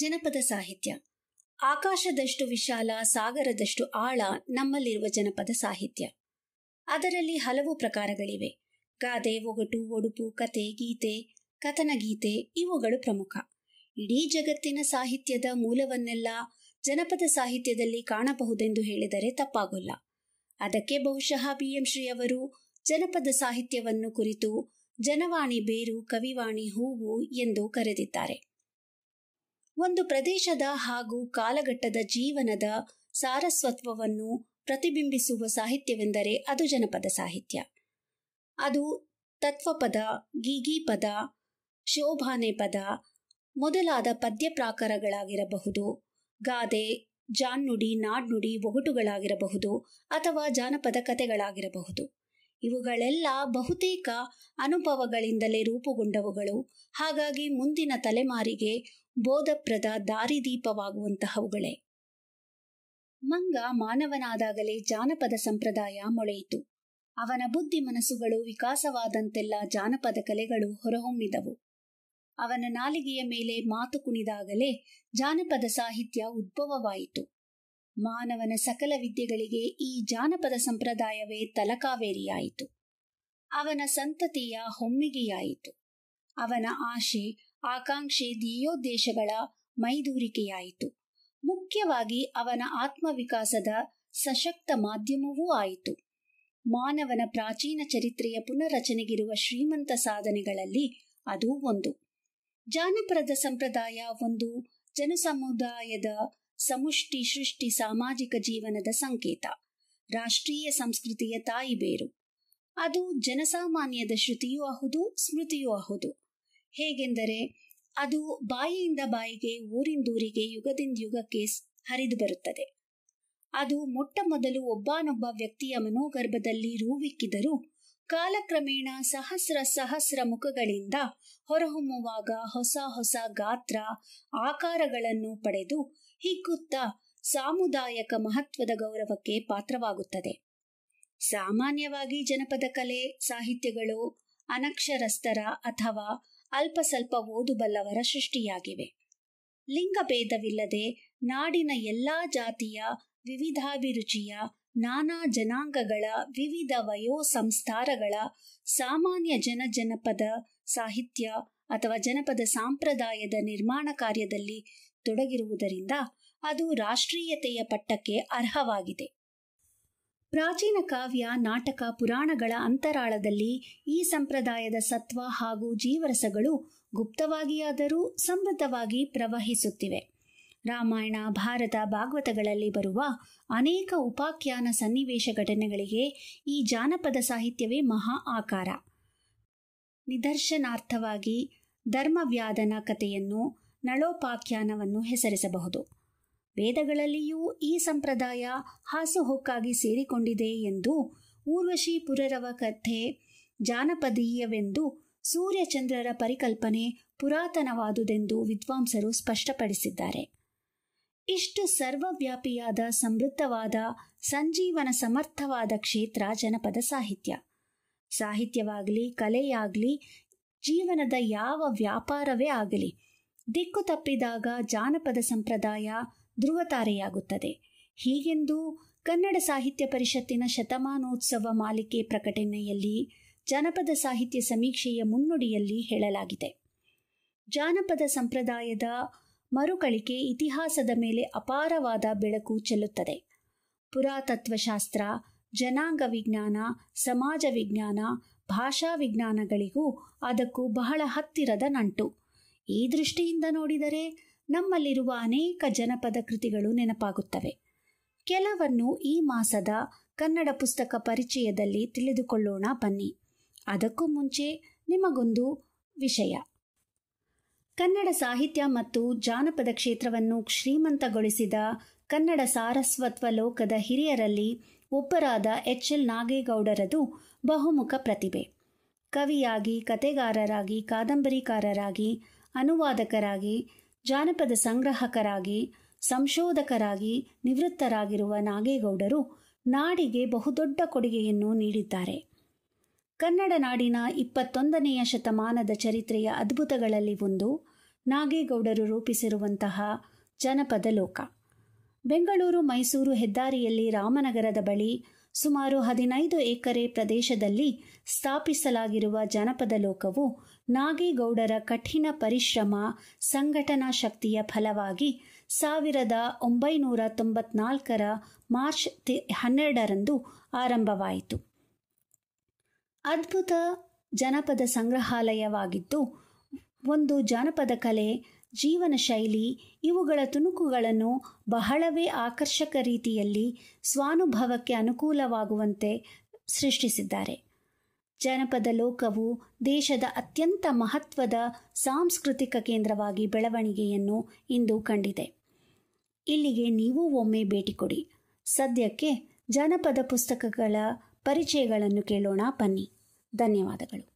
ಜನಪದ ಸಾಹಿತ್ಯ. ಆಕಾಶದಷ್ಟು ವಿಶಾಲ, ಸಾಗರದಷ್ಟು ಆಳ ನಮ್ಮಲ್ಲಿರುವ ಜನಪದ ಸಾಹಿತ್ಯ. ಅದರಲ್ಲಿ ಹಲವು ಪ್ರಕಾರಗಳಿವೆ. ಗಾದೆ, ಒಗಟು, ಒಡುಪು, ಕತೆ, ಗೀತೆ, ಕಥನ ಗೀತೆ ಇವುಗಳು ಪ್ರಮುಖ. ಇಡೀ ಜಗತ್ತಿನ ಸಾಹಿತ್ಯದ ಮೂಲವನ್ನೆಲ್ಲ ಜನಪದ ಸಾಹಿತ್ಯದಲ್ಲಿ ಕಾಣಬಹುದೆಂದು ಹೇಳಿದರೆ ತಪ್ಪಾಗೋಲ್ಲ. ಅದಕ್ಕೆ ಬಹುಶಃ ಬಿ ಎಂ ಶ್ರೀ ಅವರು ಜನಪದ ಸಾಹಿತ್ಯವನ್ನು ಕುರಿತು ಜನವಾಣಿ, ಬೇರು, ಕವಿವಾಣಿ, ಹೂವು ಎಂದು ಕರೆದಿದ್ದಾರೆ. ಒಂದು ಪ್ರದೇಶದ ಹಾಗೂ ಕಾಲಘಟ್ಟದ ಜೀವನದ ಸಾರಸ್ವತ್ವವನ್ನು ಪ್ರತಿಬಿಂಬಿಸುವ ಸಾಹಿತ್ಯವೆಂದರೆ ಅದು ಜನಪದ ಸಾಹಿತ್ಯ. ಅದು ತತ್ವಪದ ಗೀಗಿ ಪದ ಶೋಭಾನೆ ಪದ ಮೊದಲಾದ ಪದ್ಯ ಪ್ರಾಕಾರಗಳಾಗಿರಬಹುದು ಗಾದೆ, ಜಾನ್ನುಡಿ, ನಾಡ್ನುಡಿ ಒಗಟುಗಳಾಗಿರಬಹುದು ಅಥವಾ ಜಾನಪದ ಕಥೆಗಳಾಗಿರಬಹುದು. ಇವುಗಳೆಲ್ಲ ಬಹುತೇಕ ಅನುಭವಗಳಿಂದಲೇ ರೂಪುಗೊಂಡವುಗಳು. ಹಾಗಾಗಿ ಮುಂದಿನ ತಲೆಮಾರಿಗೆ ಬೋಧಪ್ರದ ದಾರಿದೀಪವಾಗುವಂತಹವುಗಳೇ. ಮಂಗ ಮಾನವನಾದಾಗಲೇ ಜಾನಪದ ಸಂಪ್ರದಾಯ ಮೊಳೆಯಿತು. ಅವನ ಬುದ್ಧಿ ಮನಸ್ಸುಗಳು ವಿಕಾಸವಾದಂತೆಲ್ಲ ಜಾನಪದ ಕಲೆಗಳು ಹೊರಹೊಮ್ಮಿದವು. ಅವನ ನಾಲಿಗೆಯ ಮೇಲೆ ಮಾತು ಕುಣಿದಾಗಲೇ ಜಾನಪದ ಸಾಹಿತ್ಯ ಉದ್ಭವವಾಯಿತು. ಮಾನವನ ಸಕಲ ವಿದ್ಯೆಗಳಿಗೆ ಈ ಜಾನಪದ ಸಂಪ್ರದಾಯವೇ ತಲಕಾವೇರಿಯಾಯಿತು. ಅವನ ಸಂತತಿಯ ಹೊಮ್ಮಿಗೆಯಾಯಿತು. ಅವನ ಆಶೆ ಆಕಾಂಕ್ಷೆ ಧ್ಯೇಯೋದ್ದೇಶಗಳ ಮೈದೂರಿಕೆಯಾಯಿತು. ಮುಖ್ಯವಾಗಿ ಅವನ ಆತ್ಮವಿಕಾಸದ ಸಶಕ್ತ ಮಾಧ್ಯಮವೂ ಆಯಿತು. ಮಾನವನ ಪ್ರಾಚೀನ ಚರಿತ್ರೆಯ ಪುನರಚನೆಗಿರುವ ಶ್ರೀಮಂತ ಸಾಧನೆಗಳಲ್ಲಿ ಅದು ಒಂದು. ಜಾನಪದ ಸಂಪ್ರದಾಯ ಒಂದು ಜನಸಮುದಾಯದ ಸಮುಷ್ಟಿ ಸೃಷ್ಟಿ ಸಾಮಾಜಿಕ ಜೀವನದ ಸಂಕೇತ. ರಾಷ್ಟ್ರೀಯ ಸಂಸ್ಕೃತಿಯ ತಾಯಿಬೇರು ಅದು ಜನಸಾಮಾನ್ಯದ ಶ್ರುತಿಯೂ ಅಹುದು, ಸ್ಮೃತಿಯೂ ಅಹುದು. ಹೇಗೆಂದರೆ ಅದು ಬಾಯಿಯಿಂದ ಬಾಯಿಗೆ ಊರಿಂದೂರಿಗೆ ಯುಗದಿಂದ ಯುಗಕ್ಕೆ ಹರಿದು ಬರುತ್ತದೆ. ಅದು ಮೊಟ್ಟ ಮೊದಲು ಒಬ್ಬನೊಬ್ಬ ವ್ಯಕ್ತಿಯ ಮನೋಗರ್ಭದಲ್ಲಿ ರೂವಿಕ್ಕಿದರೂ ಕಾಲಕ್ರಮೇಣ ಸಹಸ್ರ ಸಹಸ್ರ ಮುಖಗಳಿಂದ ಹೊರಹೊಮ್ಮುವಾಗ ಹೊಸ ಹೊಸ ಗಾತ್ರ, ಆಕಾರಗಳನ್ನು ಪಡೆದು ಹಿಗ್ಗುತ್ತಾ ಸಾಮುದಾಯಕ ಮಹತ್ವದ ಗೌರವಕ್ಕೆ ಪಾತ್ರವಾಗುತ್ತದೆ. ಸಾಮಾನ್ಯವಾಗಿ ಜನಪದ ಕಲೆ, ಸಾಹಿತ್ಯಗಳು ಅನಕ್ಷರಸ್ಥರ ಅಥವಾ ಅಲ್ಪ ಸ್ವಲ್ಪ ಓದುಬಲ್ಲವರ ಸೃಷ್ಟಿಯಾಗಿವೆ. ಲಿಂಗಭೇದವಿಲ್ಲದೆ ನಾಡಿನ ಎಲ್ಲಾ ಜಾತಿಯ ವಿವಿಧಾಭಿರುಚಿಯ ನಾನಾ ಜನಾಂಗಗಳ ವಿವಿಧ ವಯೋ ಸಂಸ್ಕಾರಗಳ ಸಾಮಾನ್ಯ ಜನ ಜನಪದ ಸಾಹಿತ್ಯ ಅಥವಾ ಜನಪದ ಸಾಂಪ್ರದಾಯದ ನಿರ್ಮಾಣ ಕಾರ್ಯದಲ್ಲಿ ತೊಡಗಿರುವುದರಿಂದ ಅದು ರಾಷ್ಟ್ರೀಯತೆಯ ಪಟ್ಟಕ್ಕೆ ಅರ್ಹವಾಗಿದೆ. ಪ್ರಾಚೀನ ಕಾವ್ಯ, ನಾಟಕ, ಪುರಾಣಗಳ ಅಂತರಾಳದಲ್ಲಿ ಈ ಸಂಪ್ರದಾಯದ ಸತ್ವ ಹಾಗೂ ಜೀವರಸಗಳು ಗುಪ್ತವಾಗಿಯಾದರೂ ಸಮೃದ್ಧವಾಗಿ ಪ್ರವಹಿಸುತ್ತಿವೆ. ರಾಮಾಯಣ, ಭಾರತ, ಭಾಗವತಗಳಲ್ಲಿ ಬರುವ ಅನೇಕ ಉಪಾಖ್ಯಾನ ಸನ್ನಿವೇಶ ಘಟನೆಗಳಿಗೆ ಈ ಜಾನಪದ ಸಾಹಿತ್ಯವೇ ಮಹಾ ಆಕಾರ. ನಿದರ್ಶನಾರ್ಥವಾಗಿ ಧರ್ಮವ್ಯಾಧನ ಕಥೆಯನ್ನು ನಳೋಪಾಖ್ಯಾನವನ್ನು ಹೆಸರಿಸಬಹುದು. ವೇದಗಳಲ್ಲಿಯೂ ಈ ಸಂಪ್ರದಾಯ ಹಾಸುಹೊಕ್ಕಾಗಿ ಸೇರಿಕೊಂಡಿದೆ ಎಂದು ಊರ್ವಶಿ ಪುರರವ ಕಥೆ ಜಾನಪದೀಯವೆಂದು ಸೂರ್ಯಚಂದ್ರರ ಪರಿಕಲ್ಪನೆ ಪುರಾತನವಾದುದೆಂದು ವಿದ್ವಾಂಸರು ಸ್ಪಷ್ಟಪಡಿಸಿದ್ದಾರೆ. ಇಷ್ಟು ಸರ್ವವ್ಯಾಪಿಯಾದ ಸಮೃದ್ಧವಾದ ಸಂಜೀವನ ಸಮರ್ಥವಾದ ಕ್ಷೇತ್ರ ಜನಪದ ಸಾಹಿತ್ಯ. ಸಾಹಿತ್ಯವಾಗಲಿ, ಕಲೆಯಾಗಲಿ, ಜೀವನದ ಯಾವ ವ್ಯಾಪಾರವೇ ಆಗಲಿ, ದಿಕ್ಕು ತಪ್ಪಿದಾಗ ಜಾನಪದ ಸಂಪ್ರದಾಯ ಧ್ರುವತಾರೆಯಾಗುತ್ತದೆ. ಹೀಗೆಂದು ಕನ್ನಡ ಸಾಹಿತ್ಯ ಪರಿಷತ್ತಿನ ಶತಮಾನೋತ್ಸವ ಮಾಲಿಕೆ ಪ್ರಕಟಣೆಯಲ್ಲಿ ಜಾನಪದ ಸಾಹಿತ್ಯ ಸಮೀಕ್ಷೆಯ ಮುನ್ನುಡಿಯಲ್ಲಿ ಹೇಳಲಾಗಿದೆ. ಜಾನಪದ ಸಂಪ್ರದಾಯದ ಮರುಕಳಿಕೆ ಇತಿಹಾಸದ ಮೇಲೆ ಅಪಾರವಾದ ಬೆಳಕು ಚೆಲ್ಲುತ್ತದೆ. ಪುರಾತತ್ವಶಾಸ್ತ್ರ, ಜನಾಂಗ ವಿಜ್ಞಾನ, ಸಮಾಜ ವಿಜ್ಞಾನ, ಭಾಷಾ ವಿಜ್ಞಾನಗಳಿಗೂ ಅದಕ್ಕೂ ಬಹಳ ಹತ್ತಿರದ ನಂಟು. ಈ ದೃಷ್ಟಿಯಿಂದ ನೋಡಿದರೆ ನಮ್ಮಲ್ಲಿರುವ ಅನೇಕ ಜನಪದ ಕೃತಿಗಳು ನೆನಪಾಗುತ್ತವೆ. ಕೆಲವನ್ನು ಈ ಮಾಸದ ಕನ್ನಡ ಪುಸ್ತಕ ಪರಿಚಯದಲ್ಲಿ ತಿಳಿದುಕೊಳ್ಳೋಣ ಬನ್ನಿ. ಅದಕ್ಕೂ ಮುಂಚೆ ನಿಮಗೊಂದು ವಿಷಯ. ಕನ್ನಡ ಸಾಹಿತ್ಯ ಮತ್ತು ಜಾನಪದ ಕ್ಷೇತ್ರವನ್ನು ಶ್ರೀಮಂತಗೊಳಿಸಿದ ಕನ್ನಡ ಸಾರಸ್ವತ್ವ ಲೋಕದ ಹಿರಿಯರಲ್ಲಿ ಒಬ್ಬರಾದ ಎಚ್. ಎಲ್. ನಾಗೇಗೌಡರದು ಬಹುಮುಖ ಪ್ರತಿಭೆ. ಕವಿಯಾಗಿ, ಕತೆಗಾರರಾಗಿ, ಕಾದಂಬರಿಕಾರರಾಗಿ, ಅನುವಾದಕರಾಗಿ ಜಾನಪದ ಸಂಗ್ರಾಹಕರಾಗಿ, ಸಂಶೋಧಕರಾಗಿ ನಿವೃತ್ತರಾಗಿರುವ ನಾಗೇಗೌಡರು ನಾಡಿಗೆ ಬಹುದೊಡ್ಡ ಕೊಡುಗೆಯನ್ನು ನೀಡಿದ್ದಾರೆ. ಕನ್ನಡ ನಾಡಿನ ಇಪ್ಪತ್ತೊಂದನೆಯ ಶತಮಾನದ ಚರಿತ್ರೆಯ ಅದ್ಭುತಗಳಲ್ಲಿ ಒಂದು ನಾಗೇಗೌಡರು ರೂಪಿಸಿರುವಂತಹ ಜನಪದ ಲೋಕ. ಬೆಂಗಳೂರು ಮೈಸೂರು ಹೆದ್ದಾರಿಯಲ್ಲಿ ರಾಮನಗರದ ಬಳಿ ಸುಮಾರು ಹದಿನೈದು ಎಕರೆ ಪ್ರದೇಶದಲ್ಲಿ ಸ್ಥಾಪಿಸಲಾಗಿರುವ ಜನಪದ ಲೋಕವು ನಾಗೇಗೌಡರ ಕಠಿಣ ಪರಿಶ್ರಮ, ಸಂಘಟನಾ ಶಕ್ತಿಯ ಫಲವಾಗಿ ಸಾವಿರದ ಒಂಬೈನೂರ ತೊಂಬತ್ನಾಲ್ಕರ ಮಾರ್ಚ್ ಹನ್ನೆರಡರಂದು ಆರಂಭವಾಯಿತು. ಅದ್ಭುತ ಜನಪದ ಸಂಗ್ರಹಾಲಯವಾಗಿದ್ದು, ಒಂದು ಜಾನಪದ ಕಲೆ ಜೀವನ ಶೈಲಿ ಇವುಗಳ ತುಣುಕುಗಳನ್ನು ಬಹಳವೇ ಆಕರ್ಷಕ ರೀತಿಯಲ್ಲಿ ಸ್ವಾನುಭವಕ್ಕೆ ಅನುಕೂಲವಾಗುವಂತೆ ಸೃಷ್ಟಿಸಿದ್ದಾರೆ. ಜನಪದ ಲೋಕವು ದೇಶದ ಅತ್ಯಂತ ಮಹತ್ವದ ಸಾಂಸ್ಕೃತಿಕ ಕೇಂದ್ರವಾಗಿ ಬೆಳವಣಿಗೆಯನ್ನು ಇಂದು ಕಂಡಿದೆ. ಇಲ್ಲಿಗೆ ನೀವು ಒಮ್ಮೆ ಭೇಟಿ ಕೊಡಿ. ಸದ್ಯಕ್ಕೆ ಜನಪದ ಪುಸ್ತಕಗಳ ಪರಿಚಯಗಳನ್ನು ಕೇಳೋಣ ಬನ್ನಿ. ಧನ್ಯವಾದಗಳು.